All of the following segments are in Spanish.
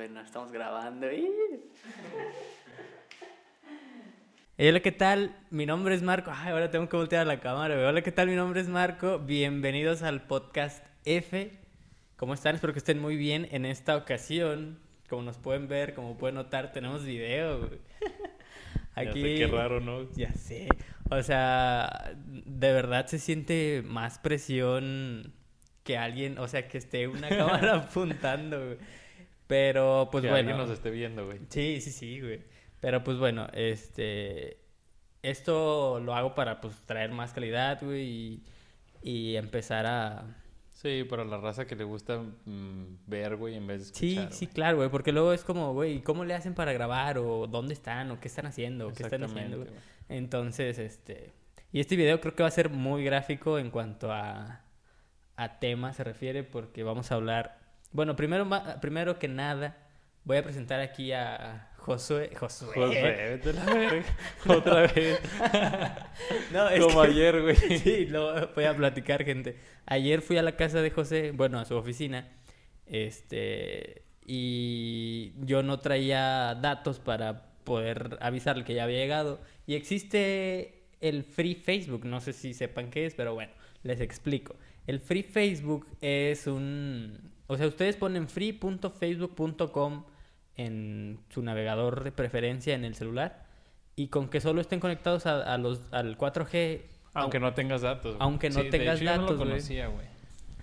bueno, estamos grabando. Hola, ¿qué tal? Mi nombre es Marco. Ay, ahora tengo que voltear a la cámara. Hola, ¿qué tal? Mi nombre es Marco. Bienvenidos al podcast F. ¿Cómo están? Espero que estén muy bien. En esta ocasión, como nos pueden ver, como pueden notar, tenemos video. güey. Ya sé, qué raro, ¿no? Ya sé. O sea, de verdad se siente más presión que alguien, o sea, que esté una cámara apuntando, güey. Pero, pues que bueno. alguien nos esté viendo, güey. Sí, sí, sí, güey. Pero pues bueno, este. Esto lo hago para pues traer más calidad, güey, y, y empezar a. Sí, para la raza que le gusta mm, ver, güey, en vez de Sí, escuchar. sí, güey. claro, güey, porque luego es como, güey, ¿cómo le hacen para grabar? O dónde están, o qué están haciendo, o qué están haciendo, güey. Entonces, este. Y este video creo que va a ser muy gráfico en cuanto a, a tema se refiere, porque vamos a hablar. Bueno, primero, primero que nada, voy a presentar aquí a Josué. Josué. Josué, vete a la verga. Otra vez. No, es Como que- ayer, güey. Sí, lo voy a platicar, gente. Ayer fui a la casa de José, bueno, a su oficina, este, y yo no traía datos para poder avisarle que ya había llegado. Y existe el Free Facebook, no sé si sepan qué es, pero bueno, les explico. El Free Facebook es un... O sea, ustedes ponen free.facebook.com en su navegador de preferencia en el celular y con que solo estén conectados a, a los, al 4G... Aunque no tengas datos. güey. Aunque no Sí, tengas de hecho, yo no datos, lo conocía, güey.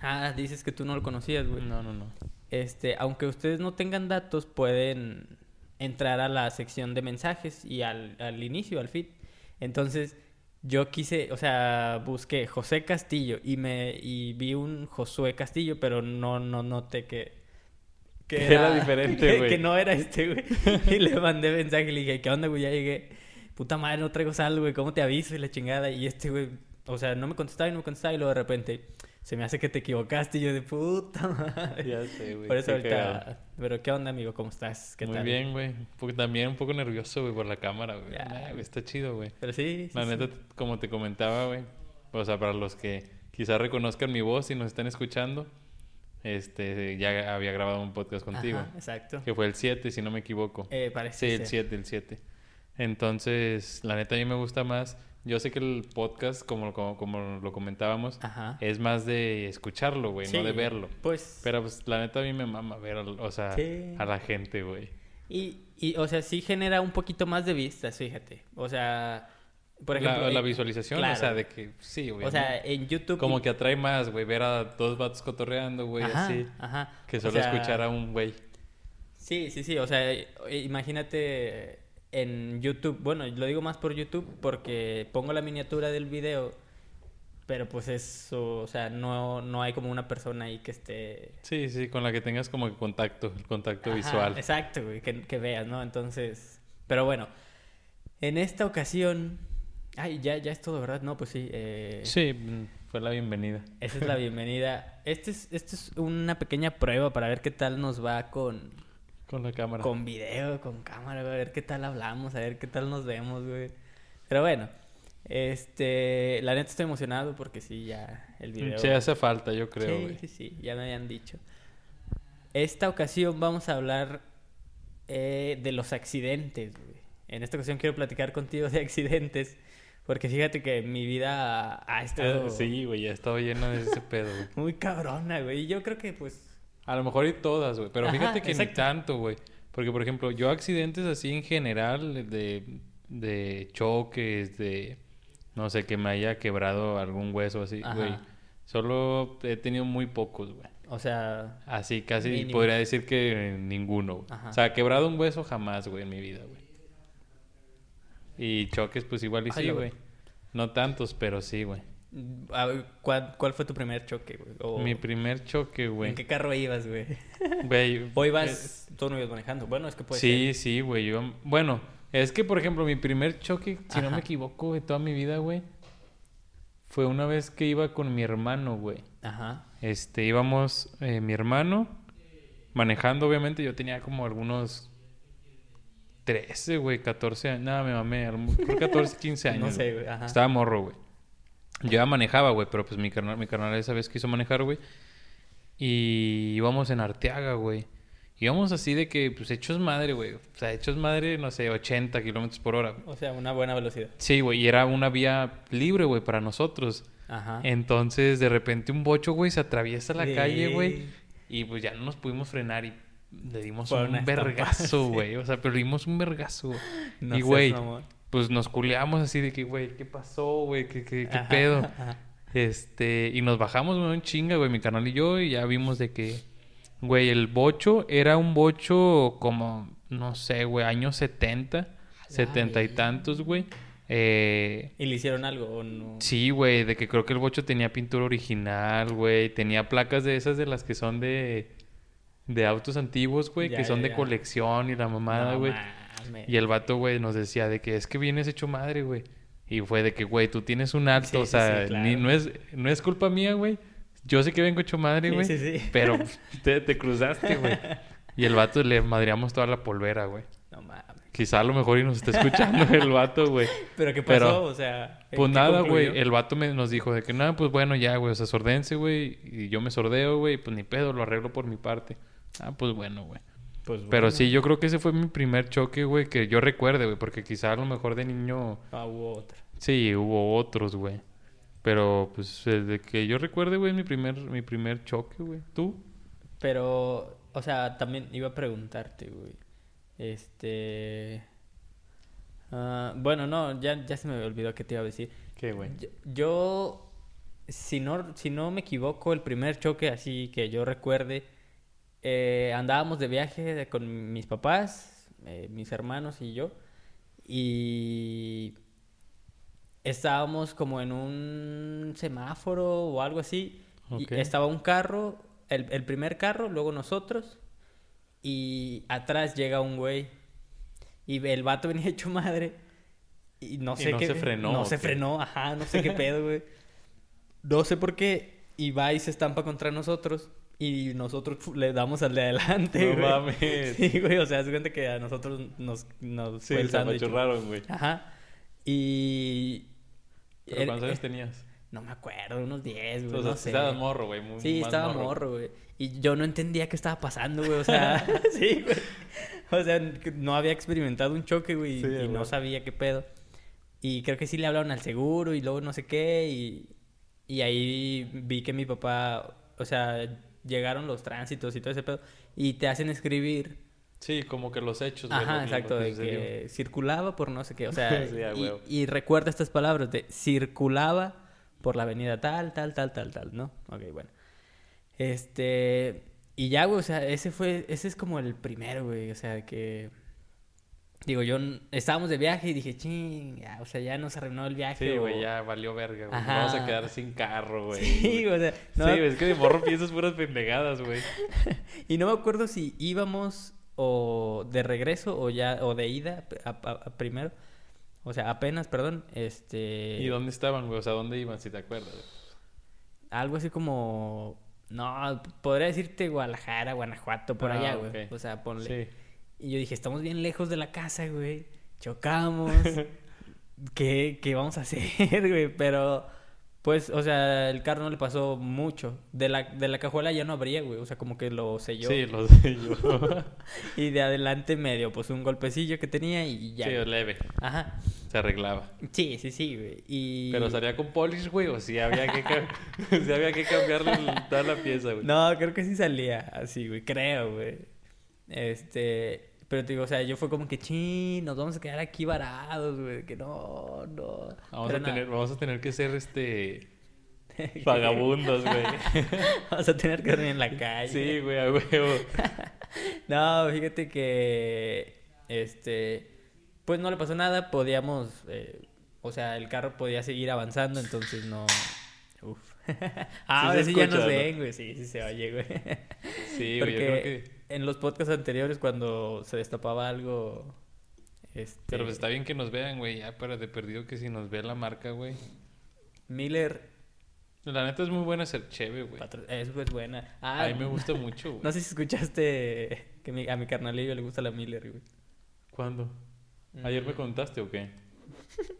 Ah, dices que tú no lo conocías, güey. No, no, no. Este, aunque ustedes no tengan datos, pueden entrar a la sección de mensajes y al, al inicio, al feed. Entonces, yo quise, o sea, busqué José Castillo y me y vi un Josué Castillo, pero no no noté que Que era diferente, que- güey. Que no era este, güey. Y le mandé mensaje y le dije, "¿Qué onda, güey? Ya llegué. Puta madre, no traigo sal, güey. ¿Cómo te aviso?" Y la chingada. Y este güey, o sea, no me contestaba y no me contestaba y luego de repente se me hace que te equivocaste y yo de puta madre. Ya sé, güey. Por eso ahorita. cagado. Pero qué onda, amigo, ¿cómo estás? ¿Qué Muy tal? bien, güey. También un poco nervioso, güey, por la cámara, güey. Güey. Está chido, güey. Pero sí, sí, La sí. neta, como te comentaba, güey. O sea, para los que quizás reconozcan mi voz y nos estén escuchando, este, ya había grabado un podcast contigo. Ajá, exacto. Que fue el 7, si no me equivoco. Eh, parece Sí, el ser. 7, el 7. Entonces, la neta a mí me gusta más. Yo sé que el podcast, como, como, como lo comentábamos, Ajá. es más de escucharlo, güey, no de verlo. Pues. Pero pues la neta a mí me mama ver, o sea, Sí. a la gente, güey. Y, y, o sea, sí genera un poquito más de vistas, fíjate. O sea, por ejemplo. la, la eh, visualización, claro. o sea, de que sí, güey. O sea, ¿no? en YouTube. como que atrae más, güey, ver a dos vatos cotorreando, güey, Ajá, así. Ajá. Que O solo sea, escuchar a un güey. Sí, sí, sí. O sea, imagínate en YouTube. Bueno, lo digo más por YouTube porque pongo la miniatura del video. Pero pues eso, o sea, no, no hay como una persona ahí que esté Sí, sí, con la que tengas como contacto, el contacto Ajá, visual. Exacto, que, que veas, ¿no? Entonces, pero bueno, en esta ocasión, ay, ya, ya es todo, ¿verdad? No, pues sí, eh, Sí, fue la bienvenida. esa es la bienvenida. Este es, este es una pequeña prueba para ver qué tal nos va con, Con la cámara. con video, con cámara, güey, a ver qué tal hablamos, a ver qué tal nos vemos, güey. Pero bueno, este, la neta estoy emocionado porque sí, ya el video... Sí, hace falta, yo creo, Sí, güey. sí, sí, ya me habían dicho. Esta ocasión vamos a hablar eh, de los accidentes, güey. En esta ocasión quiero platicar contigo de accidentes, porque fíjate que mi vida ha estado Eh, Sí, güey, ya estaba lleno de ese pedo, güey. muy cabrona, güey. Y yo creo que, pues, A lo mejor y todas, güey. Pero Ajá, fíjate que exacto. ni tanto, güey. Porque, por ejemplo, yo accidentes así en general, de, de choques, de, no sé, que me haya quebrado algún hueso así, Ajá. güey. Solo he tenido muy pocos, güey. o sea, Así, casi Mínimo. podría decir que ninguno, güey. Ajá. O sea, quebrado un hueso jamás, güey, en mi vida, güey. Y choques, pues igual y Ay, sí, güey. No tantos, pero sí, güey. ¿Cuál, cuál fue tu primer choque, güey? O, Mi primer choque, güey. ¿En qué carro ibas, güey? Güey, ¿O eh, ibas, tú no ibas manejando? Bueno, es que puede sí, ser. sí, güey. yo- Bueno, es que, por ejemplo, mi primer choque, si no me equivoco, de toda mi vida, güey, fue una vez que iba con mi hermano, güey. Ajá. Este, íbamos, eh, mi hermano, manejando, obviamente, yo tenía como algunos 13, güey, 14 años. Nada, me mamé, mejor 14, 15 años. No sé, güey. Ajá. Estaba morro, güey. Yo ya manejaba, güey, pero pues mi carnal, mi carnal esa vez quiso manejar, güey. Y íbamos en Arteaga, güey. Íbamos así de que, pues, hechos madre, güey. O sea, hechos madre, no sé, 80 kilómetros por hora. O sea, una buena velocidad. Sí, güey, y era una vía libre, güey, para nosotros. Ajá. Entonces, de repente, un bocho, güey, se atraviesa la Sí. calle, güey. Y pues ya no nos pudimos frenar y le dimos un vergazo, sí. güey. O sea, pero dimos un vergazo. No y, güey. Pues nos culeamos así de que, güey, ¿qué pasó, güey? ¿Qué, qué, qué Ajá, pedo? ajá. Este, y nos bajamos, un chinga, güey, mi canal y yo, y ya vimos de que, güey, el bocho era un bocho como, no sé, güey, años 70, 70 y tantos, güey. Eh, ¿Y le hicieron algo o no? sí, güey, de que creo que el bocho tenía pintura original, güey, tenía placas de esas de las que son de, de autos antiguos, güey, Ya, que son ya, de colección y la mamada, No güey. Mames. Y el vato, güey, nos decía de que es que vienes hecho madre, güey. Y fue de que, güey, tú tienes un alto, Sí, o sea, sí, claro. ni- no, es, no es culpa mía, güey. Yo sé que vengo hecho madre, güey. sí, sí. Pero te, te cruzaste, güey. Y el vato le madreamos toda la polvera, güey. No mames. Quizá a lo mejor y nos está escuchando el vato, güey. ¿Pero qué pasó? Pero, o sea... ¿en Pues nada, güey. El vato me, nos dijo de que nada, pues bueno, ya, güey. O sea, sordense, güey. Y yo me sordeo, güey. Pues ni pedo, lo arreglo por mi parte. Ah, pues bueno, güey. Pues Pero bueno. sí, yo creo que ese fue mi primer choque, güey, que yo recuerde, güey. Porque quizá a lo mejor de niño... Ah, hubo otra. Sí, hubo otros, güey. Pero, pues, desde que yo recuerde, güey, mi primer, mi primer choque, güey. ¿Tú? Pero, o sea, también iba a preguntarte, güey. Este... ah, bueno, no, ya, ya se me olvidó qué te iba a decir. ¿Qué, güey? Yo, yo, si no, si no me equivoco, el primer choque así que yo recuerde, eh, andábamos de viaje con mis papás, eh, mis hermanos y yo, y estábamos como en un semáforo o algo así, y Ok. estaba un carro, el, el primer carro, luego nosotros, y atrás llega un güey, y el vato venía hecho madre, y no Y sé no qué... se frenó, No ¿o se qué? frenó, ajá, no sé qué pedo, güey. No sé por qué, y va y se estampa contra nosotros, y nosotros le damos al de adelante, No güey. mames. Sí, güey, o sea, se cuenta que a nosotros nos, nos Sí, fue el se sándwich. apachurraron, güey. Ajá. Y... ¿Pero cuántos años tenías? No me acuerdo, unos 10, güey, O sea, no sé. estabas morro, güey. muy- Sí, más estaba morro, güey. Y yo no entendía qué estaba pasando, güey. O sea, sí, güey. O sea, no había experimentado un choque, güey. Sí, y güey. no sabía qué pedo. Y creo que sí le hablaron al seguro y luego no sé qué. Y, y ahí vi que mi papá, o sea, llegaron los tránsitos y todo ese pedo. Y te hacen escribir. Sí, como que los hechos, lo Ajá, que- exacto, lo de sucedió. que circulaba por no sé qué. O sea, Sí, y, y recuerda estas palabras de circulaba por la avenida tal, tal, tal, tal, tal, ¿no? Ok, bueno. Este. Y ya, güey, o sea, ese fue. Ese es como el primero, güey. O sea, que. Digo, yo. Estábamos de viaje y dije, ching, ya, o sea, ya nos arruinó el viaje. Sí, o- güey, ya valió verga, güey. Vamos a quedar sin carro, güey. Sí, o sea, no, Sí, es que de morro piensas puras pendejadas, güey. Y no me acuerdo si íbamos o de regreso o ya o de ida a, a- a primero. O sea, apenas, perdón, este ¿Y dónde estaban, güey? O sea, ¿dónde iban, si te acuerdas? algo así como no, podría decirte Guadalajara, Guanajuato, por Ah, allá, güey. O sea, ponle. Sí. Y yo dije, estamos bien lejos de la casa, güey. Chocamos. ¿Qué, ¿Qué vamos a hacer, güey? Pero, pues, o sea, el carro no le pasó mucho. De la, de la cajuela ya no abría, güey. O sea, como que lo selló. Sí, lo yo. Y de adelante medio, pues, un golpecillo que tenía y ya. sí, leve. Ajá. Se arreglaba. Sí, sí, sí, güey. Y... Pero salía con polish, güey, o sí había que, sí había que cambiarle toda la pieza, güey. No, creo que sí salía así, güey. Creo, güey. Este... Pero te digo, o sea, yo fue como que, chin, nos vamos a quedar aquí varados, güey. Que no, no. Vamos, Pero a tener, vamos a tener que ser, este... Vagabundos, güey. Vamos a tener que dormir en la calle. Sí, güey, a huevo. No, fíjate que, este, pues no le pasó nada, podíamos, eh, o sea, el carro podía seguir avanzando, entonces no, uf. Ahora se sí, ya escucha, nos ¿no? ven, güey, sí, sí se oye, güey. Sí, güey, Porque yo creo que... en los podcasts anteriores cuando se destapaba algo, este, Pero pues está bien que nos vean, güey, ya para de perdido que si nos ve la marca, güey. Miller, La neta es muy buena ser cheve, güey. es buena. Ah, A mí me gusta mucho, güey. No sé si escuchaste que mi- a mi carnalillo le gusta la Miller, güey. ¿Cuándo? ¿Ayer Mm. me contaste o qué?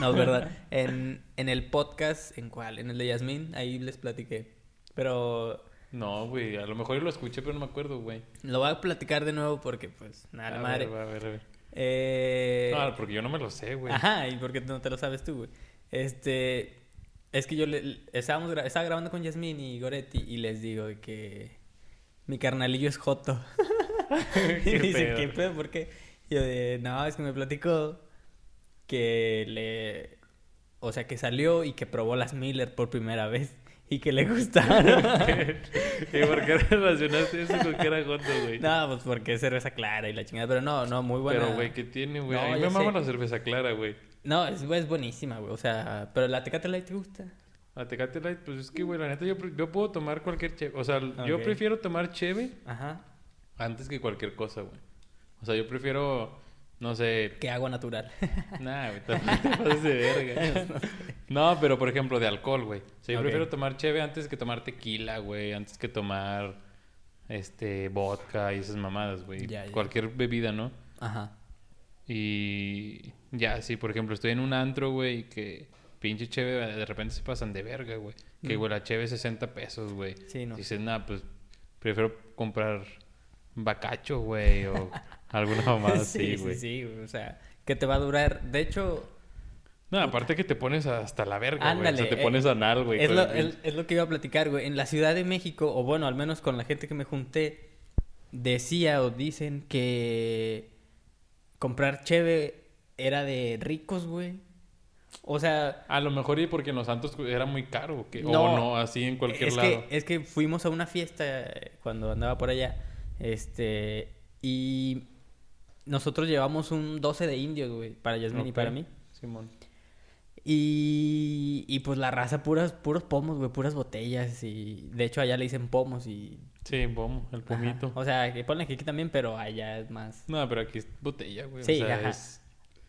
No, es verdad. En, en el podcast, ¿en cuál? En el de Yasmín, ahí les platiqué. Pero No, güey, a lo mejor yo lo escuché, pero no me acuerdo, güey. Lo voy a platicar de nuevo porque, pues, nada, A madre. ver, a ver, a ver. Eh... No, porque yo no me lo sé, güey. Ajá, y porque no te lo sabes tú, güey. Este, es que yo le, estábamos gra- estaba grabando con Yasmín y Goretti y les digo que mi carnalillo es Joto. y ¿Qué me dice, pedo? ¿qué pedo? ¿Por qué? Y yo de, no, es que me platicó que le, o sea, que salió y que probó las Miller por primera vez y que le gustaron. ¿Y por qué relacionaste eso con que era Joto, güey? no, pues porque es cerveza clara y la chingada, pero no, no, muy buena. Pero, güey, ¿qué tiene, güey? No, a mí me mama la cerveza clara, güey. No, es, es buenísima, güey, o sea, pero la Tecate Light te gusta. La Tecate Light, pues es que, güey, la neta, yo, yo puedo tomar cualquier cheve. O sea, yo prefiero tomar cheve Ajá. antes que cualquier cosa, güey. O sea, yo prefiero, no sé... Que agua natural. Nah, güey, tampoco de verga. No, pero por ejemplo, de alcohol, güey. O sea, yo prefiero tomar cheve antes que tomar tequila, güey. Antes que tomar, este, vodka y esas mamadas, güey. Ya, ya. Cualquier bebida, ¿no? Ajá. Y ya, sí, por ejemplo, estoy en un antro, güey, y que pinche cheve de repente se pasan de verga, güey. Que, Mm. güey, la cheve es 60 pesos, güey. Sí, no. Dices, nada, pues prefiero comprar bacacho, güey, o alguna mamada así, güey. Sí, sí, güey. O sea, que te va a durar. De hecho, No, aparte que te pones hasta la verga, güey. O sea, te eh, pones anal, güey. es el es, lo que iba a platicar, güey. En la Ciudad de México, o bueno, al menos con la gente que me junté, decía o dicen que comprar cheve era de ricos, güey. O sea, A lo mejor y porque en los santos era muy caro, que, No. o no, así en cualquier es lado. que, es que fuimos a una fiesta eh, cuando andaba por allá. Este. Y nosotros llevamos un 12 de indios, güey, para Yasmin y para mí. Simón. Y, y pues la raza, puras, puros pomos, güey, puras botellas. Y de hecho allá le dicen pomos y. Sí, bomo, el Ajá. pomito. O sea, que ponen aquí también, pero allá es más. No, pero aquí es botella, güey. Sí, o sea, ajá. es...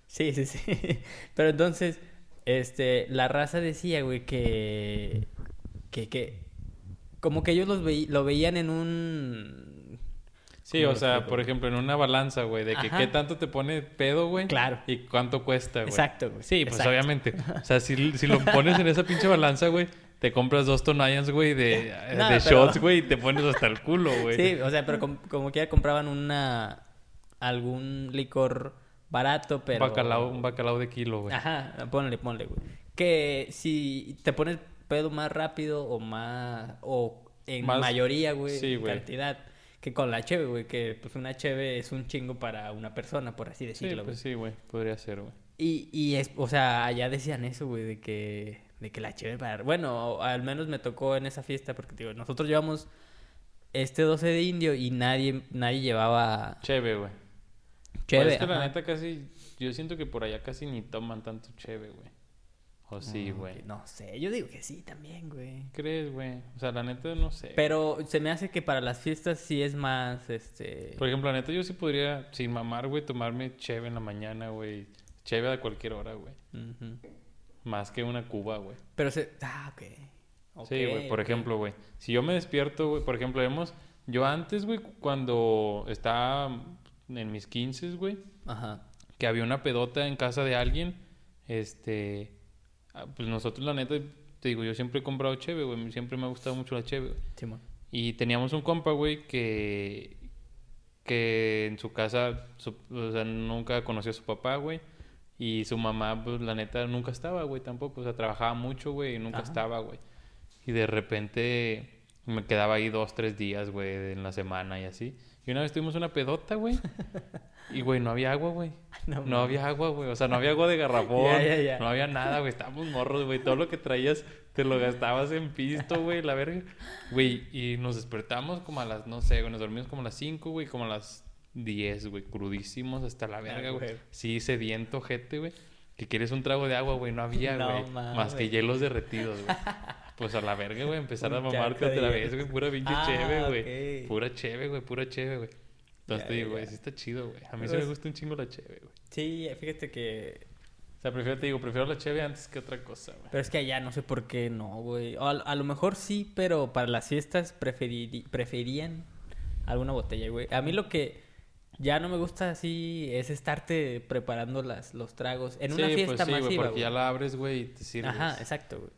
Sí, sí, sí. Pero entonces, este, la raza decía, güey, que. Que, que. Como que ellos los veí- lo veían en un. Sí, ¿Cómo o sea, por ejemplo, en una balanza, güey, de que Ajá. qué tanto te pone pedo, güey. Claro. Y cuánto cuesta, güey. Exacto, güey. Sí, pues Exacto. obviamente. O sea, si, si lo pones en esa pinche balanza, güey, te compras dos tonallas, güey, de, No, de pero- shots, güey, y te pones hasta el culo, güey. Sí, o sea, pero com- como que ya compraban una. algún licor barato, pero. Un bacalao, un bacalao de kilo, güey. Ajá, ponle, ponle, güey. Que si te pones pedo más rápido o más. o en Más- mayoría, güey, sí, en güey. cantidad. Que con la cheve, güey, que pues una cheve es un chingo para una persona, por así Sí, decirlo, güey. pues sí, güey, podría ser, güey. Y, y es, o sea, allá decían eso, güey, de que, de que la cheve para... Bueno, al menos me tocó en esa fiesta, porque, digo, nosotros llevamos este 12 de indio y nadie, nadie llevaba Cheve, güey. cheve. Pues es que la neta casi, yo siento que por allá casi ni toman tanto cheve, güey. O sí, Mm, güey. No sé, yo digo que sí también, güey. ¿Crees, güey? O sea, la neta no sé. Pero se me hace que para las fiestas sí es más, este... Por ejemplo, la neta yo sí podría, sin mamar, güey, tomarme cheve en la mañana, güey. Cheve a cualquier hora, güey. Más que una cuba, güey. Pero se... Ah, ok. Sí, güey. Por ejemplo, güey. Si yo me despierto, güey, por ejemplo, hemos... Yo antes, güey, cuando estaba en mis 15, güey, Ajá. que había una pedota en casa de alguien, este... ah, Pues nosotros, la neta, te digo, yo siempre he comprado cheve, güey. Siempre me ha gustado mucho la cheve, güey. Simón. Y teníamos un compa, güey, que, que en su casa, su- o sea, nunca conoció a su papá, güey. Y su mamá, pues, la neta, nunca estaba, güey, tampoco. O sea, trabajaba mucho, güey, y nunca Ajá. estaba, güey. Y de repente me quedaba ahí dos, tres días, güey, en la semana y así. Y una vez tuvimos una pedota, güey. Y, güey, no había agua, güey. No No, había agua, güey. O sea, no había agua de garrafón. Ya, ya, ya. No había nada, güey. Estábamos morros, güey. Todo lo que traías te lo gastabas en pisto, güey. La verga. Güey, y nos despertamos como a las, no sé, güey. Nos dormimos como a las 5, güey. Como a las 10, güey. Crudísimos hasta la verga, güey. Sí, sediento, gente, güey. Que quieres un trago de agua, güey. No había, No güey. Más mames. que hielos derretidos, güey. Pues a la verga, güey. Empezar Un a mamarte otra vez, güey. Pura pinche Ah, cheve, güey. ok. Pura cheve, güey. Pura cheve, güey. Entonces te digo, güey, sí está chido, güey. A mí sí me Pues- gusta un chingo la cheve, güey. Sí, fíjate que... O sea, prefiero, te digo, prefiero la cheve antes que otra cosa, güey. Pero es que allá no sé por qué no, güey. A, a lo mejor sí, pero para las fiestas preferían alguna botella, güey. A mí lo que ya no me gusta así es estarte preparando las, los tragos en una sí, fiesta pues sí, güey, porque ya la abres, güey, y te sirves. Ajá, exacto, güey.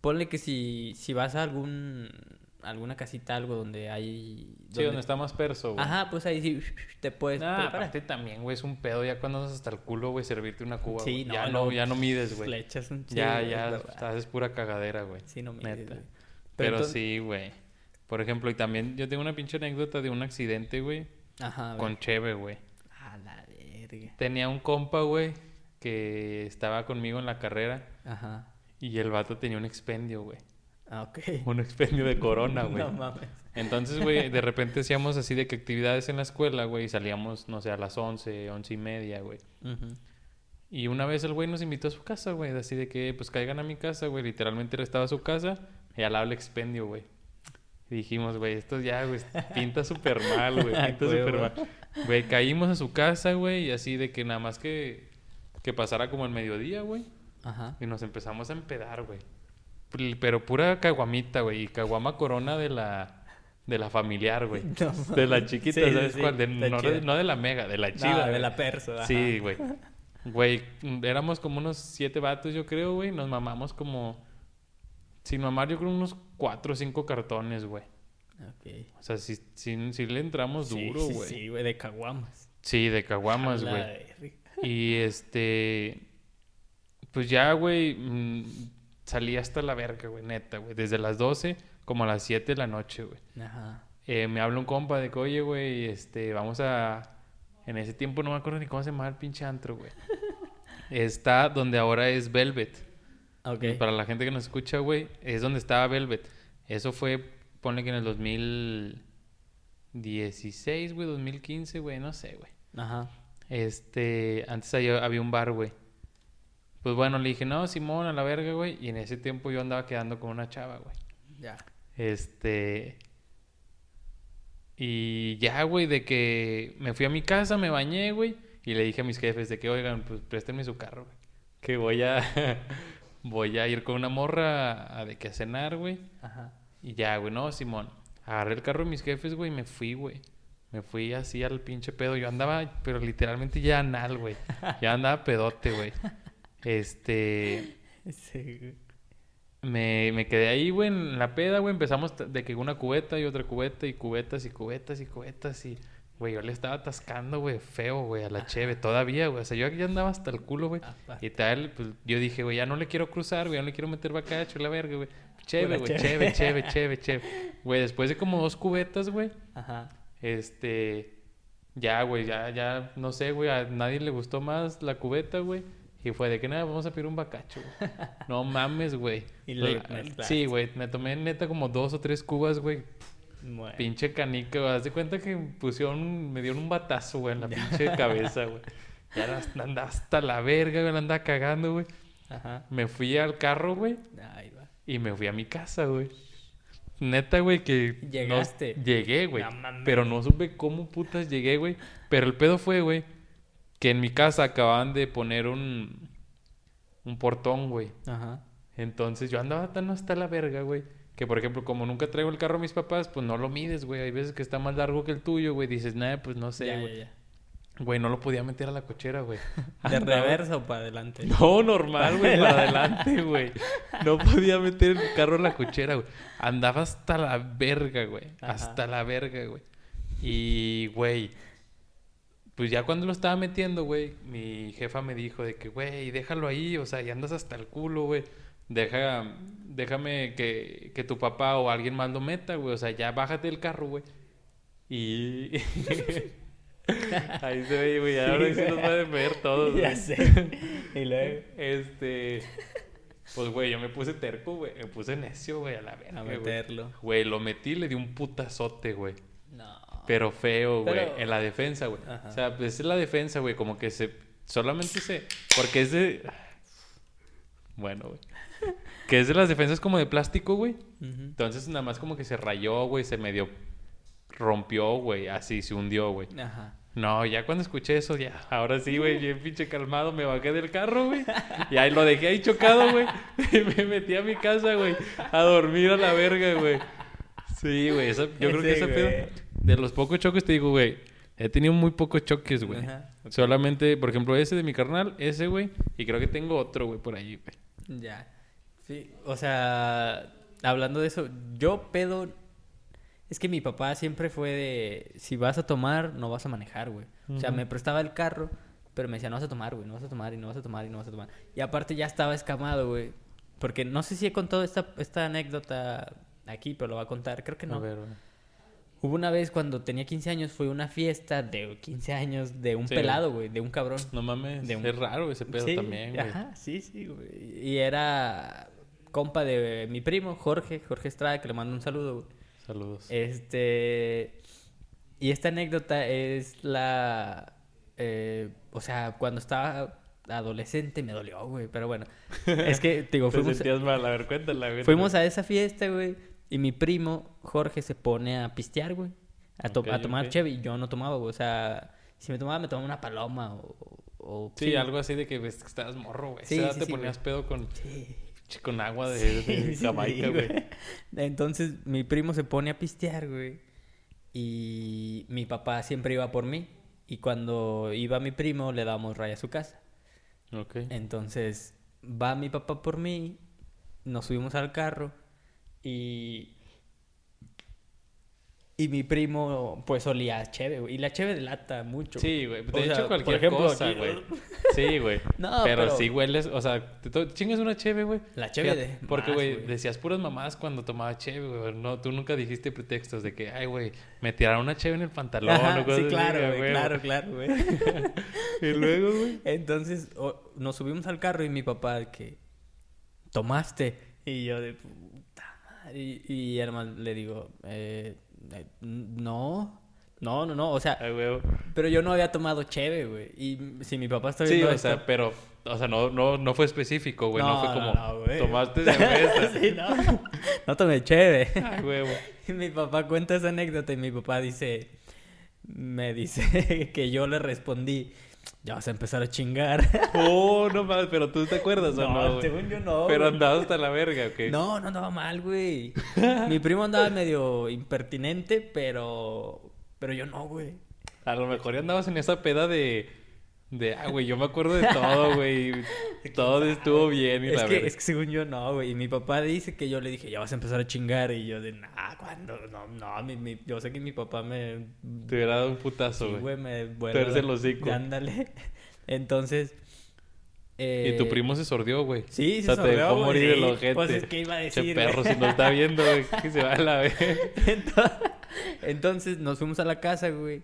Ponle que si, si vas a algún alguna casita, algo donde hay... Sí, donde está más perso, güey. Ajá, pues ahí sí te puedes Ah, preparar. aparte también, güey, es un pedo ya cuando andas hasta el culo, güey, servirte una cuba, Sí, no, ya no, no, ya no mides, güey. Le echas un Ya, chingo, ya, es verdad. haces pura cagadera, güey. Sí, no me Neta. Pero, entonces- sí, güey. Por ejemplo, y también yo tengo una pinche anécdota de un accidente, güey, Ajá, con Cheve, güey. A la verga. Tenía un compa, güey, que estaba conmigo en la carrera Ajá. y el vato tenía un expendio, güey. Ah, ok. Un expendio de corona, güey. No mames. Entonces, güey, de repente hacíamos así de que actividades en la escuela, güey, y salíamos, no sé, a las 11, 11 y media, güey. Ujú. Y una vez el güey nos invitó a su casa, güey, así de que, pues caigan a mi casa, güey. Literalmente estaba a su casa y al lado el expendio, güey. Y dijimos, güey, esto ya, güey, pinta súper mal, güey, pinta súper mal. Güey, caímos a su casa, güey, y así de que nada más que, que pasara como el mediodía, güey. Ajá. Y nos empezamos a empedar, güey. Pero pura caguamita, güey. Y caguama corona de la, de la familiar, güey. No De la chiquita, Sí, ¿sabes sí, cuál? De- la no, de, no de la mega, de la No, chida. de la perso. ajá. Sí, güey. Güey, mm, éramos como unos siete vatos, yo creo, güey. Nos mamamos como... Sin mamar, yo creo unos cuatro o cinco cartones, güey. Ok. O sea, sí, sí, sí le entramos duro, sí, güey. Sí, güey, de caguamas. Sí, de caguamas, güey. verga. Y este. Pues ya, güey. mm, salí hasta la verga, güey, neta, güey. Desde las 12 como a las 7 de la noche, güey. Ajá. Eh, me habla un compa de que, oye, güey, este, vamos a. En ese tiempo no me acuerdo ni cómo se llamaba el pinche antro, güey. Está donde ahora es Velvet. Ok. Y Para la gente que nos escucha, güey, es donde estaba Velvet. Eso fue, ponle que en el 2016, güey, 2015, güey, no sé, güey. Ajá. Este, antes ahí había un bar, güey. Pues bueno, le dije, no, Simón, a la verga, güey. Y en ese tiempo yo andaba quedando con una chava, güey. Ya. Este. Y ya, güey, de que me fui a mi casa, me bañé, güey. Y le dije a mis jefes de que, oigan, pues préstenme su carro, güey. Que voy a. voy a ir con una morra a de que a cenar, güey. Ajá. Y ya, güey, no, Simón. Agarré el carro de mis jefes, güey, y me fui, güey. Me fui así al pinche pedo. Yo andaba, pero literalmente ya anal, güey. Ya andaba pedote, güey. Este. Sí. Me, me quedé ahí, güey, en la peda, güey. Empezamos de que una cubeta y otra cubeta y cubetas y cubetas y cubetas y... Güey, yo le estaba atascando, güey, feo, güey, a la cheve todavía, güey. O sea, yo ya andaba hasta el culo, güey. Y tal, pues yo dije, güey, ya no le quiero cruzar, güey, ya no le quiero meter bacacho, la verga, güey. Cheve, güey, cheve, cheve, cheve, cheve. Güey, después de como dos cubetas, güey, Ajá. este... Ya, güey, ya, ya, no sé, güey, a nadie le gustó más la cubeta, güey. Y fue de que nada, vamos a pedir un bacacho, güey. No mames, güey. Y le La-. Sí, güey, me tomé neta como dos o tres cubas, güey. Bueno. Pinche canica, güey. Haz de cuenta que pusieron, me dieron un batazo, güey, en la pinche cabeza, güey. Ya andaba hasta la verga, güey, andaba cagando, güey. Ajá. Me fui al carro, güey, Ahí va. y me fui a mi casa, güey. Neta, güey, que... no- Llegaste. llegué, güey. No pero no supe cómo putas llegué, güey. Pero el pedo fue, güey, que en mi casa acababan de poner un... Un portón, güey. Ajá. Entonces yo andaba tan hasta la verga, güey. Que por ejemplo, como nunca traigo el carro a mis papás, pues no lo mides, güey. Hay veces que está más largo que el tuyo, güey. Dices, nada, pues no sé, ya, güey. ya, Güey, no lo podía meter a la cochera, güey. ¿De reversa o para adelante? No, normal, güey, para adelante, güey. No podía meter el carro en la cochera, güey. Andaba hasta la verga, güey. Ajá. Hasta la verga, güey. Y, güey, pues ya cuando lo estaba metiendo, güey, mi jefa me dijo de que, güey, déjalo ahí, o sea, ya andas hasta el culo, güey. Deja, déjame que, que tu papá o alguien más lo meta, güey. O sea, ya bájate del carro, güey. Y... Ahí se ve, güey. Ahora sí nos pueden ver todos, ya sé. Y luego. Este. Pues, güey, yo me puse terco, güey. Me puse necio, güey, a la verga. A meterlo. Güey, lo metí y le di un putazote, güey. No. Pero feo, güey. Pero- En la defensa, güey. O sea, pues es la defensa, güey. Como que se. Solamente se. Porque es de. Bueno, güey. Que es de las defensas como de plástico, güey. Entonces nada más como que se rayó, güey. Se medio rompió, güey. Así se hundió, güey. Ajá. No, ya cuando escuché eso, ya, ahora sí, güey, bien pinche calmado, me bajé del carro, güey. Y ahí lo dejé ahí chocado, güey. Y me metí a mi casa, güey, a dormir a la verga, güey. Sí, güey, yo creo que ese pedo. De los pocos choques, te digo, güey, he tenido muy pocos choques, güey. Ajá, ok. Solamente, por ejemplo, ese de mi carnal, ese, güey, y creo que tengo otro, güey, por ahí, güey. Ya. Sí, o sea, hablando de eso, yo pedo Es que mi papá siempre fue de, si vas a tomar, no vas a manejar, güey. O sea, me prestaba el carro, pero me decía, no vas a tomar, güey, no vas a tomar, y no vas a tomar, y no vas a tomar. Y aparte ya estaba escamado, güey. Porque no sé si he contado esta, esta anécdota aquí, pero lo va a contar, creo que no. A ver, güey. Hubo una vez cuando tenía 15 años, fue una fiesta de 15 años de un Sí, pelado, güey, de un cabrón. No mames, De un- es raro ese pedo Sí, también, güey. Ajá, sí, sí, güey. Y era compa de mi primo, Jorge, Jorge Estrada, que le mando un saludo, güey. Saludos. Este. Y esta anécdota es la. eh, o sea, cuando estaba adolescente me dolió, güey. Pero bueno. Es que, digo, Te fuimos, sentías mal, a ver, cuéntala, güey. fuimos a esa fiesta, güey. Y mi primo, Jorge, se pone a pistear, güey. A, to- a tomar ok. cheve. Y yo no tomaba, güey. O sea, si me tomaba, me tomaba una paloma o. o- Sí, algo así de que ves que estabas morro, güey. Sí, Sí, sí, te ponías güey. pedo con, con agua de, de Jamaica, güey. güey. Entonces mi primo se pone a pistear, güey. Y mi papá siempre iba por mí. Y cuando iba mi primo, le dábamos raya a su casa. Ok. Entonces va mi papá por mí, nos subimos al carro y. Y mi primo, pues olía a cheve, güey. Y la cheve delata mucho. Sí, güey. De O sea, hecho, por cualquier ejemplo, cosa, güey. Sí, güey. No, pero, pero- sí hueles, o sea, te chingas una cheve, güey. La cheve de Porque, güey, decías puras mamadas cuando tomaba cheve, güey. No, tú nunca dijiste pretextos de que, ay, güey, me tiraron una cheve en el pantalón Ajá, o cosas sí, claro, güey, claro, claro, güey. Y luego, güey. Entonces o- nos subimos al carro y mi papá que tomaste y yo de y, y además le digo eh, eh, no no no no o sea Ay, pero yo no había tomado cheve güey y si mi papá está Sí, viendo o esto- sea, pero, o sea, no, no, no fue específico, güey. No, No, fue como, no, tomaste cerveza. Sí, no no tomé cheve Ay, güey. y mi papá cuenta esa anécdota y mi papá dice me dice que yo le respondí ya vas a empezar a chingar Oh, no mames, pero tú te acuerdas o no, según yo no Pero andabas hasta la verga, ¿ok? No, no andaba mal, güey. Mi primo andaba medio impertinente, pero. Pero yo no, güey. A lo mejor ya andabas en esa peda de... De, ah, güey, yo me acuerdo de todo, güey. Todo estuvo bien y Es la que, verga. es que según yo no, güey. Y mi papá dice que yo le dije, ya vas a empezar a chingar. Y yo de, nah, ¿cuándo? No, no, mi, mi- yo sé que mi papá me. Te hubiera dado un putazo, Sí, güey. güey, me. Tuerce el hocico. Ándale. Entonces. Y tu eh, primo se sordió, güey. Sí, o se sea, te sordió, dejó güey, morir el ojete. Pues es que iba a Che decir, perro, güey. si nos está viendo, güey, que se va a la vez. Entonces, entonces nos fuimos a la casa, güey.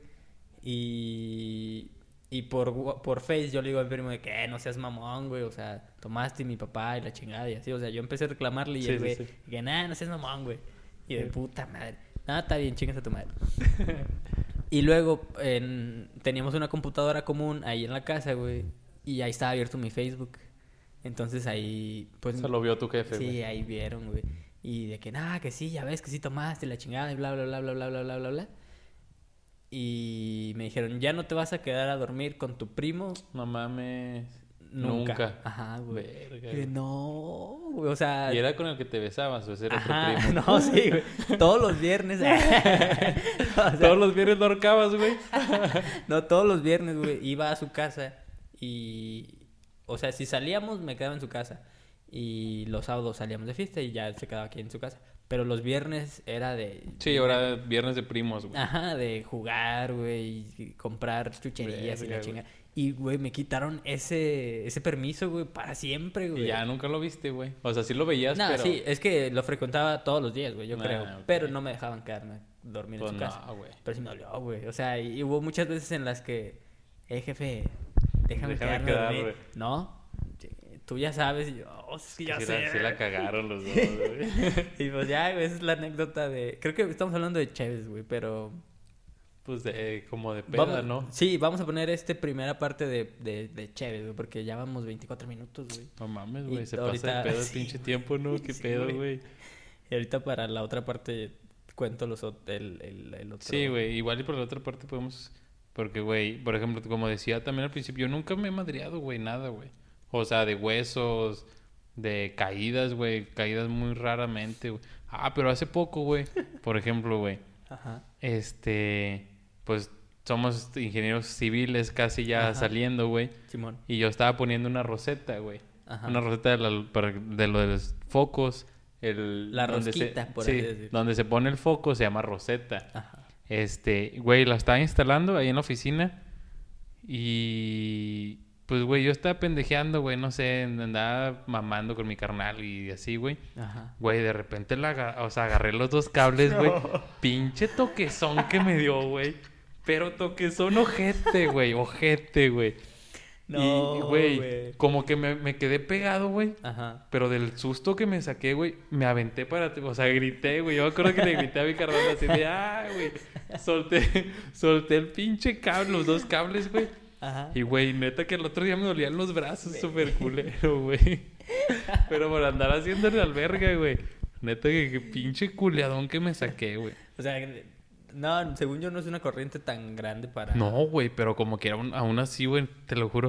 Y, y por, por Face yo le digo a mi primo de que eh, no seas mamón, güey. O sea, tomaste mi papá y la chingada y así. O sea, yo empecé a reclamarle y sí, güey, que nada, no seas mamón, güey. Y de puta madre. Nada, está bien, chingas a tu madre. y luego teníamos una computadora común ahí en la casa, güey. Y ahí estaba abierto mi Facebook. Entonces ahí, pues. Se lo vio tu jefe, Sí, ahí vieron, güey. Y de que nada, que sí, ya ves que sí tomaste la chingada y bla, bla, bla, bla, bla, bla, bla, bla. bla. Y me dijeron, ya no te vas a quedar a dormir con tu primo No mames. nunca. Nunca. Ajá, güey. Verga, no, güey, o sea... Y era con el que te besabas, o ese era otro Ajá, primo. no, sí, güey. Todos los viernes. O sea, Todos los viernes lo ahorcabas, güey. No, todos los viernes, güey, iba a su casa y... O sea, si salíamos, me quedaba en su casa. Y los sábados salíamos de fiesta y ya se quedaba aquí en su casa. Pero los viernes era de... Sí, ahora viernes de primos, güey. Ajá, de jugar, güey, y comprar chucherías y la güey. chinga. Y, güey, me quitaron ese, ese permiso, güey, para siempre, güey. Y ya nunca lo viste, güey. O sea, sí lo veías, No, pero... sí, es que lo frecuentaba todos los días, güey, yo Ah, creo. Pero no me dejaban quedarme dormir Pues en su casa. no, güey. Pero sí me dolió, güey. O sea, y hubo muchas veces en las que, eh, jefe, déjame, Déjame quedarme quedar, a dormir. güey. No, tú ya sabes. Y yo, oh, es que ya sí, sé. la, sí la cagaron los dos, güey. y pues ya, güey, esa es la anécdota de... Creo que estamos hablando de Chévez, güey, pero... Pues de, como de peda, Vamos- ¿no? Sí, vamos a poner este primera parte de, de, de Chévez, güey, porque ya vamos 24 minutos, güey. No mames, güey. Se ahorita- pasa de pedo el sí, pinche tiempo, ¿no? Qué Sí, pedo, güey. Y ahorita para la otra parte cuento los el, el, el otro. Sí, güey. Igual y por la otra parte podemos... Porque, güey, por ejemplo, como decía también al principio, yo nunca me he madreado, güey, nada, güey. O sea, de huesos, de caídas, güey. Caídas muy raramente, güey. Ah, pero hace poco, güey. Por ejemplo, güey. Ajá. Este... Pues somos ingenieros civiles casi ya Ajá. saliendo, güey. Simón. Y yo estaba poniendo una roseta, güey. Ajá. Una roseta de, la- los focos el La se- rosquita, por sí, así decir. donde se pone el foco se llama roseta. Ajá. Este, güey, la estaba instalando ahí en la oficina y pues güey, yo estaba pendejeando, güey, no sé, andaba mamando con mi carnal y así, güey. Ajá. Güey, de repente la, o sea, agarré los dos cables, güey. Pinche toquezón que me dio, güey. Pero toquezón ojete, güey, ojete, güey. No, y, güey, güey. como que me, me quedé pegado, güey. Ajá. Pero del susto que me saqué, güey, me aventé para... O sea, grité, güey. Yo me acuerdo que le grité a mi carnal así de... ¡Ah, güey! Solté, solté el pinche cable, los dos cables, güey. Ajá. Y, güey, neta que el otro día me dolían los brazos súper culero, güey. Pero por andar haciéndole al verga, güey. Neta que, que pinche culeadón que me saqué, güey. O sea, no, según yo no es una corriente tan grande para... No, güey, pero como que aún, aún así, güey, te lo juro.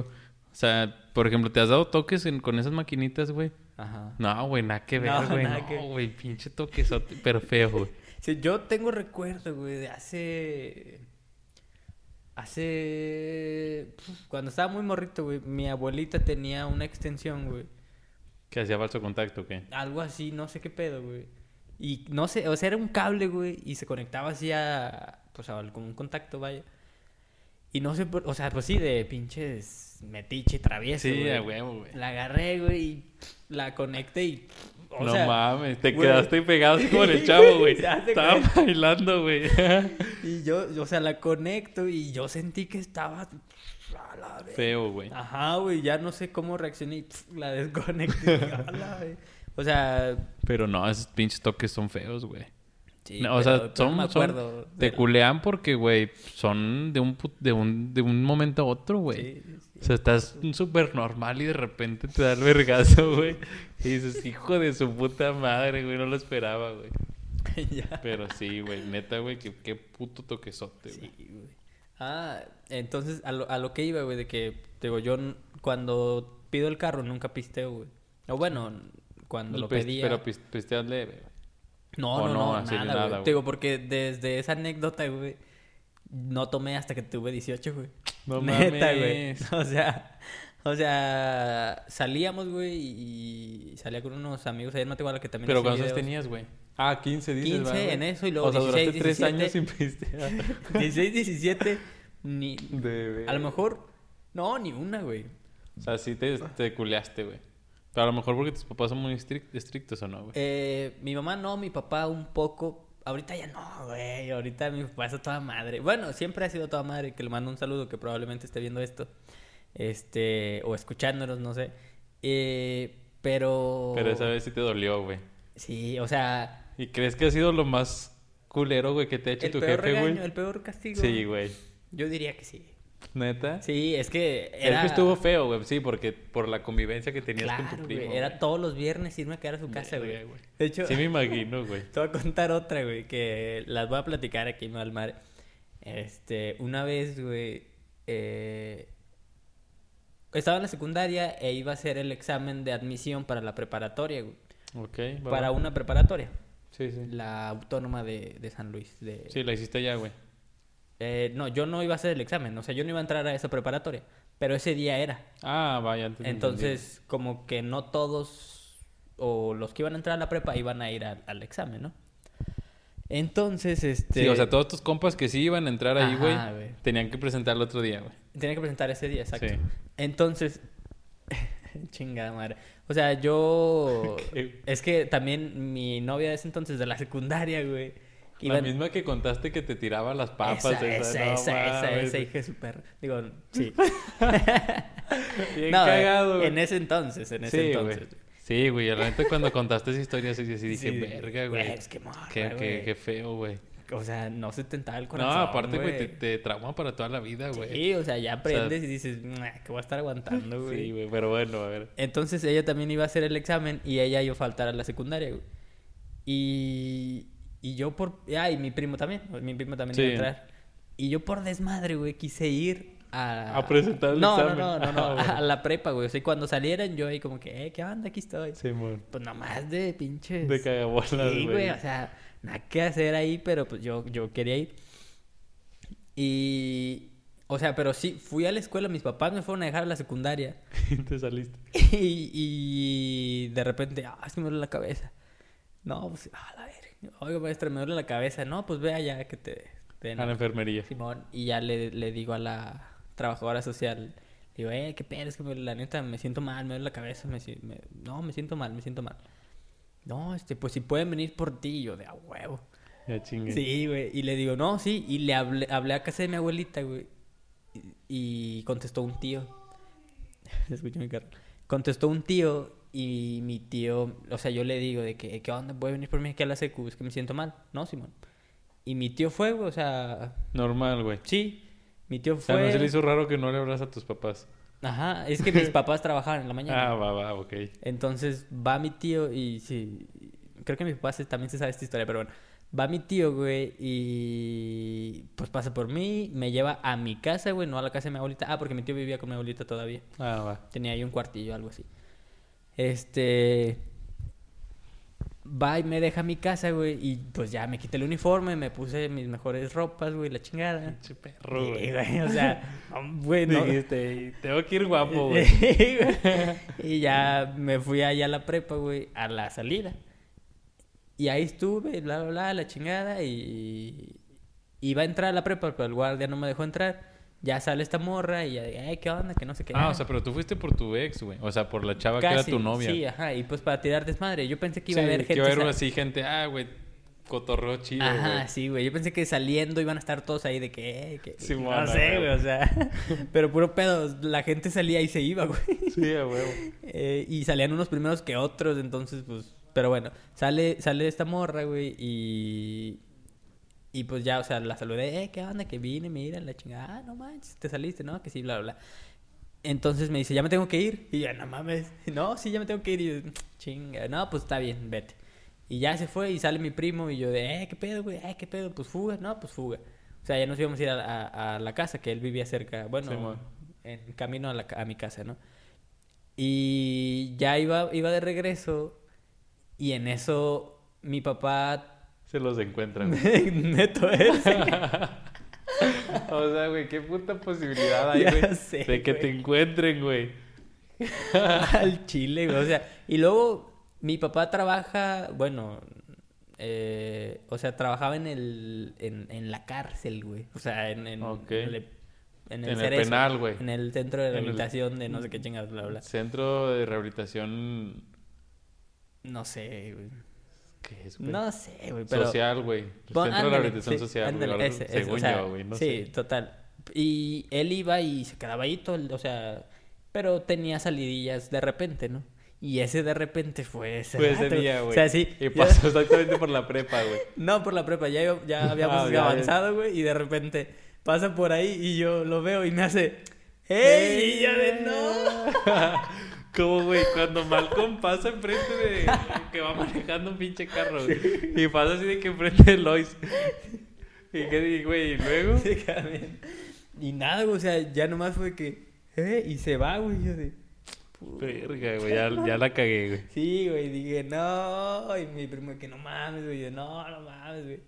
O sea, por ejemplo, ¿te has dado toques en- con esas maquinitas, güey? Ajá. No, güey, nada que ver, No, güey. No, que- güey, pinche toquesote, pero feo, güey. Sí, yo tengo recuerdo, güey, de hace... Hace... Cuando estaba muy morrito, güey, mi abuelita tenía una extensión, güey. Que hacía falso contacto, ¿qué? Algo así, no sé qué pedo, güey. Y no sé, o sea, era un cable, güey, y se conectaba así a... Pues a como un contacto, vaya. Y no sé, o sea, pues sí, de pinches metiche travieso, Sí, güey. huevo, güey. La agarré, güey, y la conecté y... O no sea, mames, te güey. quedaste pegado así como el chavo, güey. Estaba bailando, güey. Y yo, o sea, la conecto y yo sentí que estaba... la. Feo, güey. Ajá, güey, ya no sé cómo reaccioné y la desconecté. la o sea, Pero no, esos pinches toques son feos, güey. sí, No, o sea, son, me son- acuerdo. te culean porque, güey, son de un, de un, de un momento a otro, güey. Sí, sí, O sea, estás súper normal y de repente te da el vergazo, güey. Y dices, hijo de su puta madre, güey, no lo esperaba, güey. ya. Pero sí, güey, neta, güey, qué, qué puto toquesote, güey. Sí, güey. Ah, entonces a lo, a lo que iba, güey, de que, digo, yo cuando pido el carro nunca pisteo, güey. O bueno, cuando lo Pis- pedía... Pero pis- pisteas leve, güey. No, o no, no, no, nada, nada, güey. güey. Te Digo, porque desde esa anécdota, güey, no tomé hasta que tuve 18, güey. No Neta, güey. O sea, o sea, salíamos, güey, y salía con unos amigos ahí en Matehuala que también Pero ¿cuántos tenías, güey? Ah, 15 dices, 15 ¿verdad, güey? en eso y luego O sea, 16, duraste tres 17. años sin pistear. 16, 17, ni... A lo mejor... No, ni una, güey. O sea, sí te, te culeaste, güey. Pero a lo mejor porque tus papás son muy estric- estrictos o no, güey. Eh, mi mamá no, mi papá un poco. Ahorita ya no, güey. Ahorita mi papá es toda madre. Bueno, siempre ha sido toda madre. Que le mando un saludo, que probablemente esté viendo esto. Este, o escuchándonos, no sé. Eh, pero. Pero esa vez sí te dolió, güey. Sí, o sea. ¿Y crees que ha sido lo más culero, güey, que te ha hecho El tu peor jefe, regaño, güey? el peor castigo. Sí, güey. Yo diría que sí. ¿Neta? Sí, es que Es era. que estuvo feo, güey. Sí, porque por la convivencia que tenías con tu primo. güey. Era todos los viernes irme a quedar a su casa, güey. güey. De hecho. Sí me imagino, güey. Te voy a contar otra, güey, que las voy a platicar aquí en Malmar. Este, una vez, güey, eh, estaba en la secundaria e iba a hacer el examen de admisión para la preparatoria, güey. Ok, Para va. una preparatoria, Sí, sí. la autónoma de, de San Luis. De... Sí, la hiciste ya, güey. Eh, no, yo no iba a hacer el examen, o sea, yo no iba a entrar a esa preparatoria, pero ese día era. Ah, vaya. de Entonces, como que no todos, o los que iban a entrar a la prepa, iban a ir al, al examen, ¿no? Entonces, este... Sí, o sea, todos tus compas que sí iban a entrar ahí, güey, tenían que presentarlo otro día, güey. Tenía que presentar ese día, exacto. Sí. Entonces, chingada madre. O sea, yo... Es que también mi novia de ese entonces, de la secundaria, güey. La iba- misma que contaste que te tiraba las papas. esa, esa, esa, no esa, esa, mames. esa hija de su perra. Digo, sí. Bien No, cagado. En ese entonces, en ese Sí, entonces. güey. Sí, güey. La neta, cuando contaste esa historia, sí, sí dije, Sí, verga, güey. Es que morra, Qué, qué, güey. qué feo, güey. O sea, no se tentaba el No, corazón, aparte, güey, te, te trauma para toda la vida, güey. Sí, o sea, ya aprendes y dices, "Nah, que voy a estar aguantando, güey. Sí, güey, pero bueno, a ver. Entonces ella también iba a hacer el examen y ella iba a faltar a la secundaria, güey. Y, y yo por... Ah, y mi primo también. Mi primo también Sí. iba a entrar. Y yo por desmadre, güey, quise ir a... A presentar el no, examen. No, no, no, no, Ah, bueno. a la prepa, güey. O sea, y cuando salieran yo ahí como que, eh, ¿qué onda? Aquí estoy. Simón. Pues nomás de pinches... De cagabolas, Sí, güey. güey, o sea, nada que hacer ahí, pero pues yo, yo quería ir. Y... O sea, pero sí, fui a la escuela, mis papás me fueron a dejar a la secundaria. te saliste. Y, y de repente, ah, que me duele la cabeza. No, pues, a la verga. Oiga, maestra, me duele la cabeza. No, pues ve allá que te den. A la enfermería. Simón. Y ya le, le digo a la trabajadora social, digo, eh, qué pedo, es que la neta me siento mal, me duele la cabeza, me, me- no, me siento mal, me siento mal. No, este, pues si pueden venir por ti, yo de a huevo. Ya chingue. Sí, güey. Y le digo, no, sí. Y le hablé, hablé a casa de mi abuelita, güey. Y, y contestó un tío. Se escucha mi carro. Contestó un tío y mi tío, o sea, yo le digo de que, ¿qué onda? ¿Voy a venir por mí aquí a la secu? Es que me siento mal. No, Simón. Y mi tío fue, o sea, Normal, güey. sí. Mi tío O sea, fue. no se le hizo raro que no le hablas a tus papás. Ajá, es que mis papás trabajaban en la mañana. Ah, va, va, ok. Entonces va mi tío y sí, creo que mi papá se- también se sabe esta historia, pero bueno, va mi tío, güey, y pues pasa por mí, me lleva a mi casa, güey, no a la casa de mi abuelita. Ah, porque mi tío vivía con mi abuelita todavía. Ah, va. Tenía ahí un cuartillo, algo así. Este. Va y me deja a mi casa, güey, y pues ya me quité el uniforme, me puse mis mejores ropas, güey, la chingada. Pinche perro, güey. güey, o sea, güey, no. Dijiste, tengo que ir guapo, güey. y ya me fui allá a la prepa, güey, a la salida. Y ahí estuve, bla, bla, bla, la chingada. Y iba a entrar a la prepa, pero el guardia no me dejó entrar. Ya sale esta morra y ya, ay, ¿qué onda? Que no sé qué. Ah, o sea, pero tú fuiste por tu ex, güey. O sea, por la chava que era tu novia. Sí, ajá. Y pues para tirar desmadre. Yo pensé que iba Sí, a haber que gente. iba a haber sa- así gente, ah, güey, cotorreo chido. Ajá, sí, güey. Yo pensé que saliendo iban a estar todos ahí de que, eh, que Simón, no sé, güey, o sea, pero puro pedo, la gente salía y se iba, güey. Sí, a huevo. Eh, y salían unos primeros que otros, entonces, pues, pero bueno, sale, sale esta morra, güey, y, y pues ya, o sea, la saludé, eh, ¿qué onda? Que vine, mira, la chingada, ah, no manches, te saliste, ¿no? Que sí, bla, bla, bla. Entonces me dice, ya me tengo que ir, y ya, no mames, no, sí, ya me tengo que ir, y yo, chinga, no, pues está bien, vete. Y ya se fue, y sale mi primo, y yo de, eh, ¿qué pedo, güey? Eh, ¿qué pedo? Pues fuga, no, pues fuga. O sea, ya nos íbamos a ir a, a- a la casa, que él vivía cerca, bueno, Simón. en camino a, la a mi casa, ¿no? Y ya iba, iba de regreso y en eso mi papá, Se los encuentran. güey. neto es, o sea, güey, qué puta posibilidad hay, güey, sé, de que güey. te encuentren, güey. al chile, güey. O sea, y luego mi papá trabaja, bueno, eh, o sea, trabajaba en el, en, en la cárcel, güey. O sea, en, en, en el, en el el penal, güey. En el centro de el- rehabilitación de no sé qué chingas, bla, bla. Centro de rehabilitación. No sé, güey. ¿Qué es, güey? No sé, güey, pero... Social, güey. Centro de ándale, rehabilitación sí, social, güey. ándale, ahora, ese, ese, Según o sea, yo, güey, no sí, sé. total. Y él iba y se quedaba ahí todo, el- o sea, pero tenía salidillas de repente, ¿no? Y ese de repente fue ese Fue ese día, güey. O sea, sí. Y yo- pasó exactamente por la prepa, güey. No, por la prepa, ya, yo- ya habíamos Ah, ya, ya. avanzado, güey, y de repente pasa por ahí y yo lo veo y me hace, ¡Ey! Y yo de no. Como, güey, cuando Malcolm pasa enfrente de... Que va manejando un pinche carro, güey. Y pasa así de que enfrente de Lois. Y que, güey, y luego... Sí, cabrón. Y nada, güey, o sea, ya nomás fue que, ¡eh! Y se va, güey, yo de... Verga, güey, ya, ya la cagué, güey. Sí, güey, dije, no, y mi primo que no mames, güey, yo, no, no mames, güey.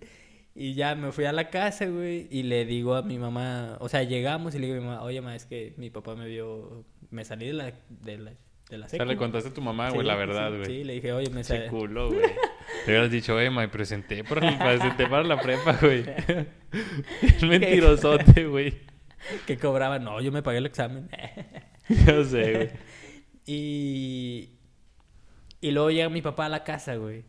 Y ya me fui a la casa, güey, y le digo a mi mamá, o sea, llegamos y le digo a mi mamá, oye, mamá, es que mi papá me vio, me salí de la, de la, de la O sea, secu". le contaste a tu mamá, güey, Sí, la verdad, güey. Sí, le dije, oye, me salí. culo, güey. Le hubieras dicho, oye, me presenté para, me presenté para la prepa, güey. Es mentirosote, güey. que cobraba, no, yo me pagué el examen. Yo sé, güey. y, y luego llega mi papá a la casa, güey.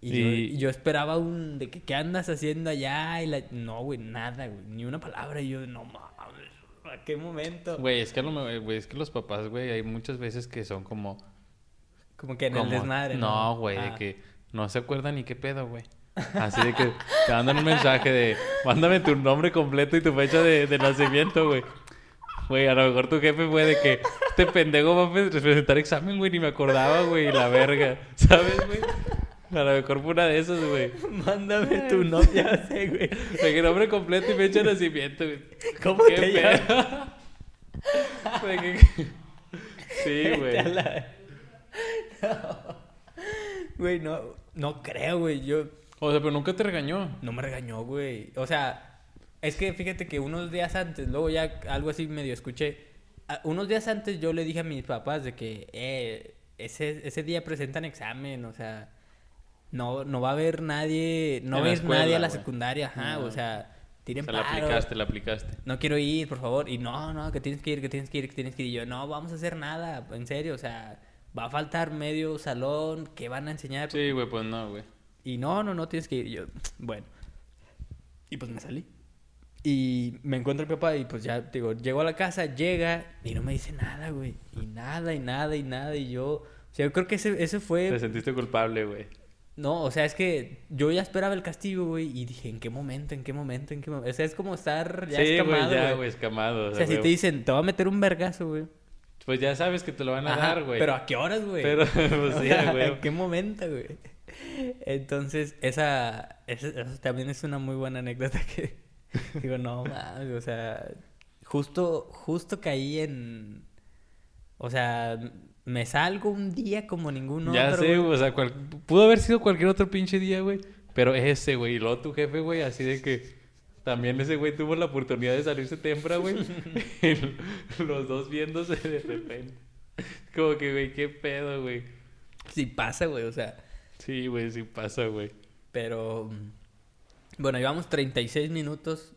Y, yo- Y- y yo, esperaba un, de que, ¿qué andas haciendo allá? Y la, no, güey, nada, güey, ni una palabra. Y yo, no mames, ¿a qué momento? Güey, es que, lo es que los papás, güey, hay muchas veces que son como... Como que en como- el desmadre, ¿no? No, güey, Ah. de que no se acuerdan ni qué pedo, güey. Así de que te mandan un mensaje de, mándame tu nombre completo y tu fecha de, de nacimiento, güey. Güey, a lo mejor tu jefe fue de que este pendejo va a pre- presentar examen, güey, ni me acordaba, güey, la verga. ¿Sabes, güey? A lo mejor fue una de esas, güey. Mándame tu sé, güey. De que nombre completo y fecha de nacimiento, güey. ¿Cómo ¿Qué te llamas? Sí, güey. Güey, no, no creo, güey. Yo O sea, pero nunca te regañó. no me regañó, güey. O sea, es que fíjate que unos días antes, luego ya algo así medio escuché. Unos días antes yo le dije a mis papás de que eh, ese, ese día presentan examen, o sea. No, no va a haber nadie, no va a la ir nadie a la secundaria, ajá, No. o sea, tiren Se la paro. aplicaste, la aplicaste. No quiero ir, por favor. Y no, no, que tienes que ir, que tienes que ir, que tienes que ir. Y yo, no, vamos a hacer nada, en serio, o sea, va a faltar medio salón, ¿qué van a enseñar? Sí, güey, pues no, güey. Y no, no, no, tienes que ir. Y yo, bueno. Y pues me salí. Y me encuentro mi papá y pues ya, digo, llego a la casa, llega y no me dice nada, güey. Y nada, y nada, y nada. Y yo, o sea, yo creo que ese, ese Te fue... sentiste culpable, güey. No, o sea, es que yo ya esperaba el castigo, güey. Y dije, ¿en qué momento? ¿En qué momento? ¿En qué momento? O sea, es como estar ya Sí, güey, escamado, ya, güey. escamado. O sea, si güey. te dicen, te va a meter un vergazo, güey. Pues ya sabes que te lo van a Ajá, dar, güey. Pero ¿a qué horas, güey? Pero, pues sí, sea, güey. ¿En qué momento, güey? Entonces, esa, esa, esa también es una muy buena anécdota que digo, no mames, o sea, justo, justo caí en, o sea, me salgo un día como ningún Ya otro. sé, güey. o sea, cual- pudo haber sido cualquier otro pinche día, güey. Pero ese, güey. Y luego tu jefe, güey, así de que también ese güey tuvo la oportunidad de salirse temprano, güey. Los dos viéndose de repente. Como que, güey, qué pedo, güey. Sí pasa, güey, o sea, Sí, güey, sí pasa, güey. pero, mm, bueno, llevamos 36 minutos.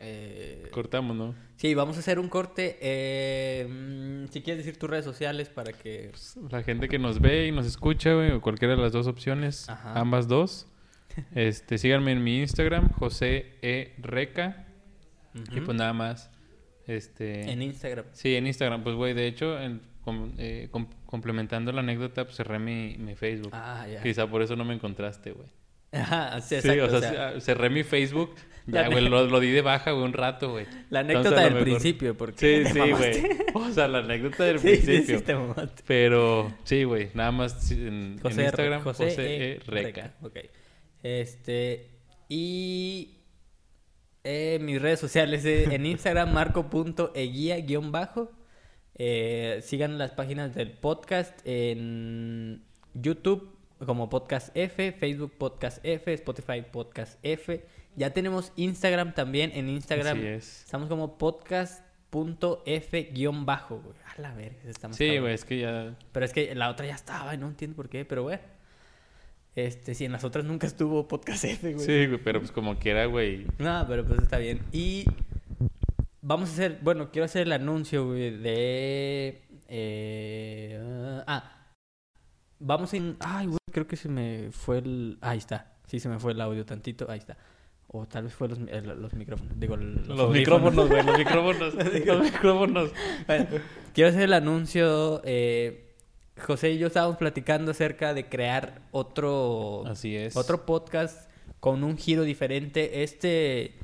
Eh, Cortamos, ¿no? sí, vamos a hacer un corte. eh, mm, si quieres decir tus redes sociales para que... La gente que nos ve y nos escucha, güey, o cualquiera de las dos opciones, Ajá. ambas dos. Este, síganme en mi Instagram, José E. Reca. Y pues nada más. Este. En Instagram. Sí, en Instagram, pues güey, de hecho, en- com- eh, com- complementando la anécdota, pues cerré mi, mi Facebook. Ah. Quizá por eso no me encontraste, güey. Ajá, sí, Sí, exacto. o sea, o sea, c- cerré mi Facebook. Ya, güey, lo, lo di de baja, güey, un rato, güey. la anécdota del principio, porque Sí, sí, güey. O sea, la anécdota del Sí, principio. sí. Pero, sí, güey, nada más en, Instagram, José, José, E. E. Reca. Ok. Este. Y. eh, mis redes sociales eh, en Instagram, marco.eguía-bajo. Eh, sigan las páginas del podcast en YouTube como Podcast F, Facebook Podcast F, Spotify Podcast F. Ya tenemos Instagram también. En Instagram Así es. estamos como podcast.f-bajo, güey. A la verga, estamos Sí, güey, es que ya... pero es que la otra ya estaba y no entiendo por qué, pero bueno. Este, si en las otras nunca estuvo Podcast F, güey. Sí, güey, pero pues como quiera, güey. No, pero pues está bien. Y vamos a hacer, bueno, quiero hacer el anuncio, güey, de... eh, ah, vamos en... Ay, güey, creo que se me fue el... Ahí está. Sí, se me fue el audio tantito. Ahí está. O tal vez fue los, eh, los micrófonos. Digo, Los, audífonos. micrófonos, güey, los micrófonos. los micrófonos. Bueno, quiero hacer el anuncio. eh, José y yo estábamos platicando acerca de crear otro, Así es. otro podcast con un giro diferente. Este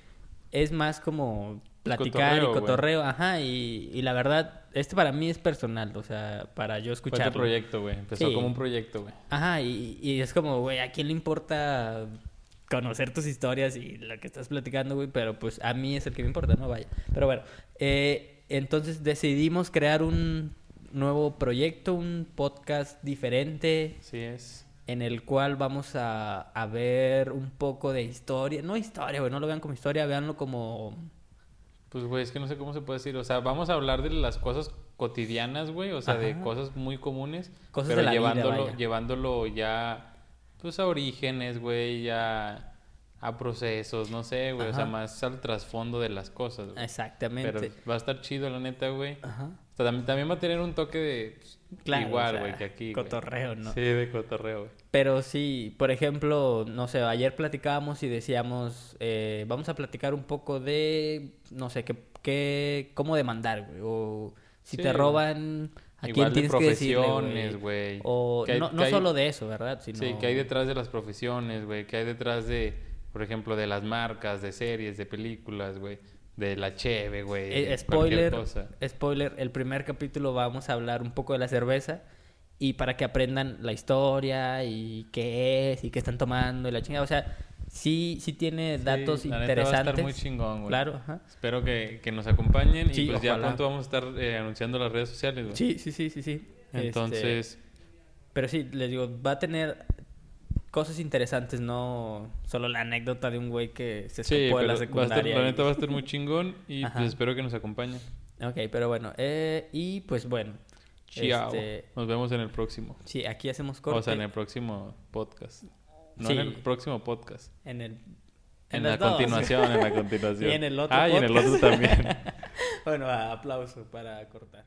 es más como platicar Cotorreo, y cotorreo. Ajá, y, y la verdad, este para mí es personal, o sea, para yo Fue escuchar. tu proyecto, güey. Empezó Sí. como un proyecto, güey. Ajá, y, y es como, güey, ¿a quién le importa conocer tus historias y lo que estás platicando, güey? Pero pues a mí es el que me importa, ¿no? Vaya. Pero bueno, eh, entonces decidimos crear un nuevo proyecto, un podcast diferente Así es. en el cual vamos a, a ver un poco de historia. No historia, güey, no lo vean como historia, véanlo como... Pues, güey, es que no sé cómo se puede decir. O sea, vamos a hablar de las cosas cotidianas, güey. O sea, de cosas muy comunes. Cosas pero de la vida, llevándolo, vaya. llevándolo ya, pues, a orígenes, güey, ya a procesos, no sé, güey. O sea, más al trasfondo de las cosas, güey. Exactamente. Pero va a estar chido, la neta, güey. Ajá. O sea, también, también va a tener un toque de... pues, Claro, igual, o sea, güey, que aquí, cotorreo, ¿no? Sí, de cotorreo, güey. Pero sí, por ejemplo, no sé, ayer platicábamos y decíamos, eh, vamos a platicar un poco de, no sé, qué, qué, cómo demandar, güey, o si Sí, te roban, a Igual quién de tienes que decirle, profesiones, güey. O hay- no, no que hay- solo de eso, ¿verdad? Sino... Sí, que hay detrás de las profesiones, güey. Que hay detrás de, por ejemplo, de las marcas, de series, de películas, güey. De la cheve, güey. Eh, de spoiler, cosa. spoiler, el primer capítulo vamos a hablar un poco de la cerveza y para que aprendan la historia y qué es y qué están tomando y la chingada, o sea, sí, sí tiene Sí, datos la neta interesantes. Va a estar muy chingón, güey. Claro, ajá. Espero que, que nos acompañen Sí, y pues ya pronto vamos a estar eh, anunciando las redes sociales, güey. Sí, sí, sí, sí, sí. Este, Entonces, Pero sí, les digo, va a tener cosas interesantes, no solo la anécdota de un güey que se sí, escapó de pero la va a estar, secundaria. la y- neta va a estar muy chingón y Ajá. pues espero que nos acompañen. Ok, pero bueno, eh, y pues bueno. Chao. este, Nos vemos en el próximo. sí, aquí hacemos corte. O sea, en el próximo podcast. No Sí. en el próximo podcast. En el... En, las la dos. continuación, en la continuación. Y en el otro Ah, y en el otro podcast. también. bueno, aplauso para cortar.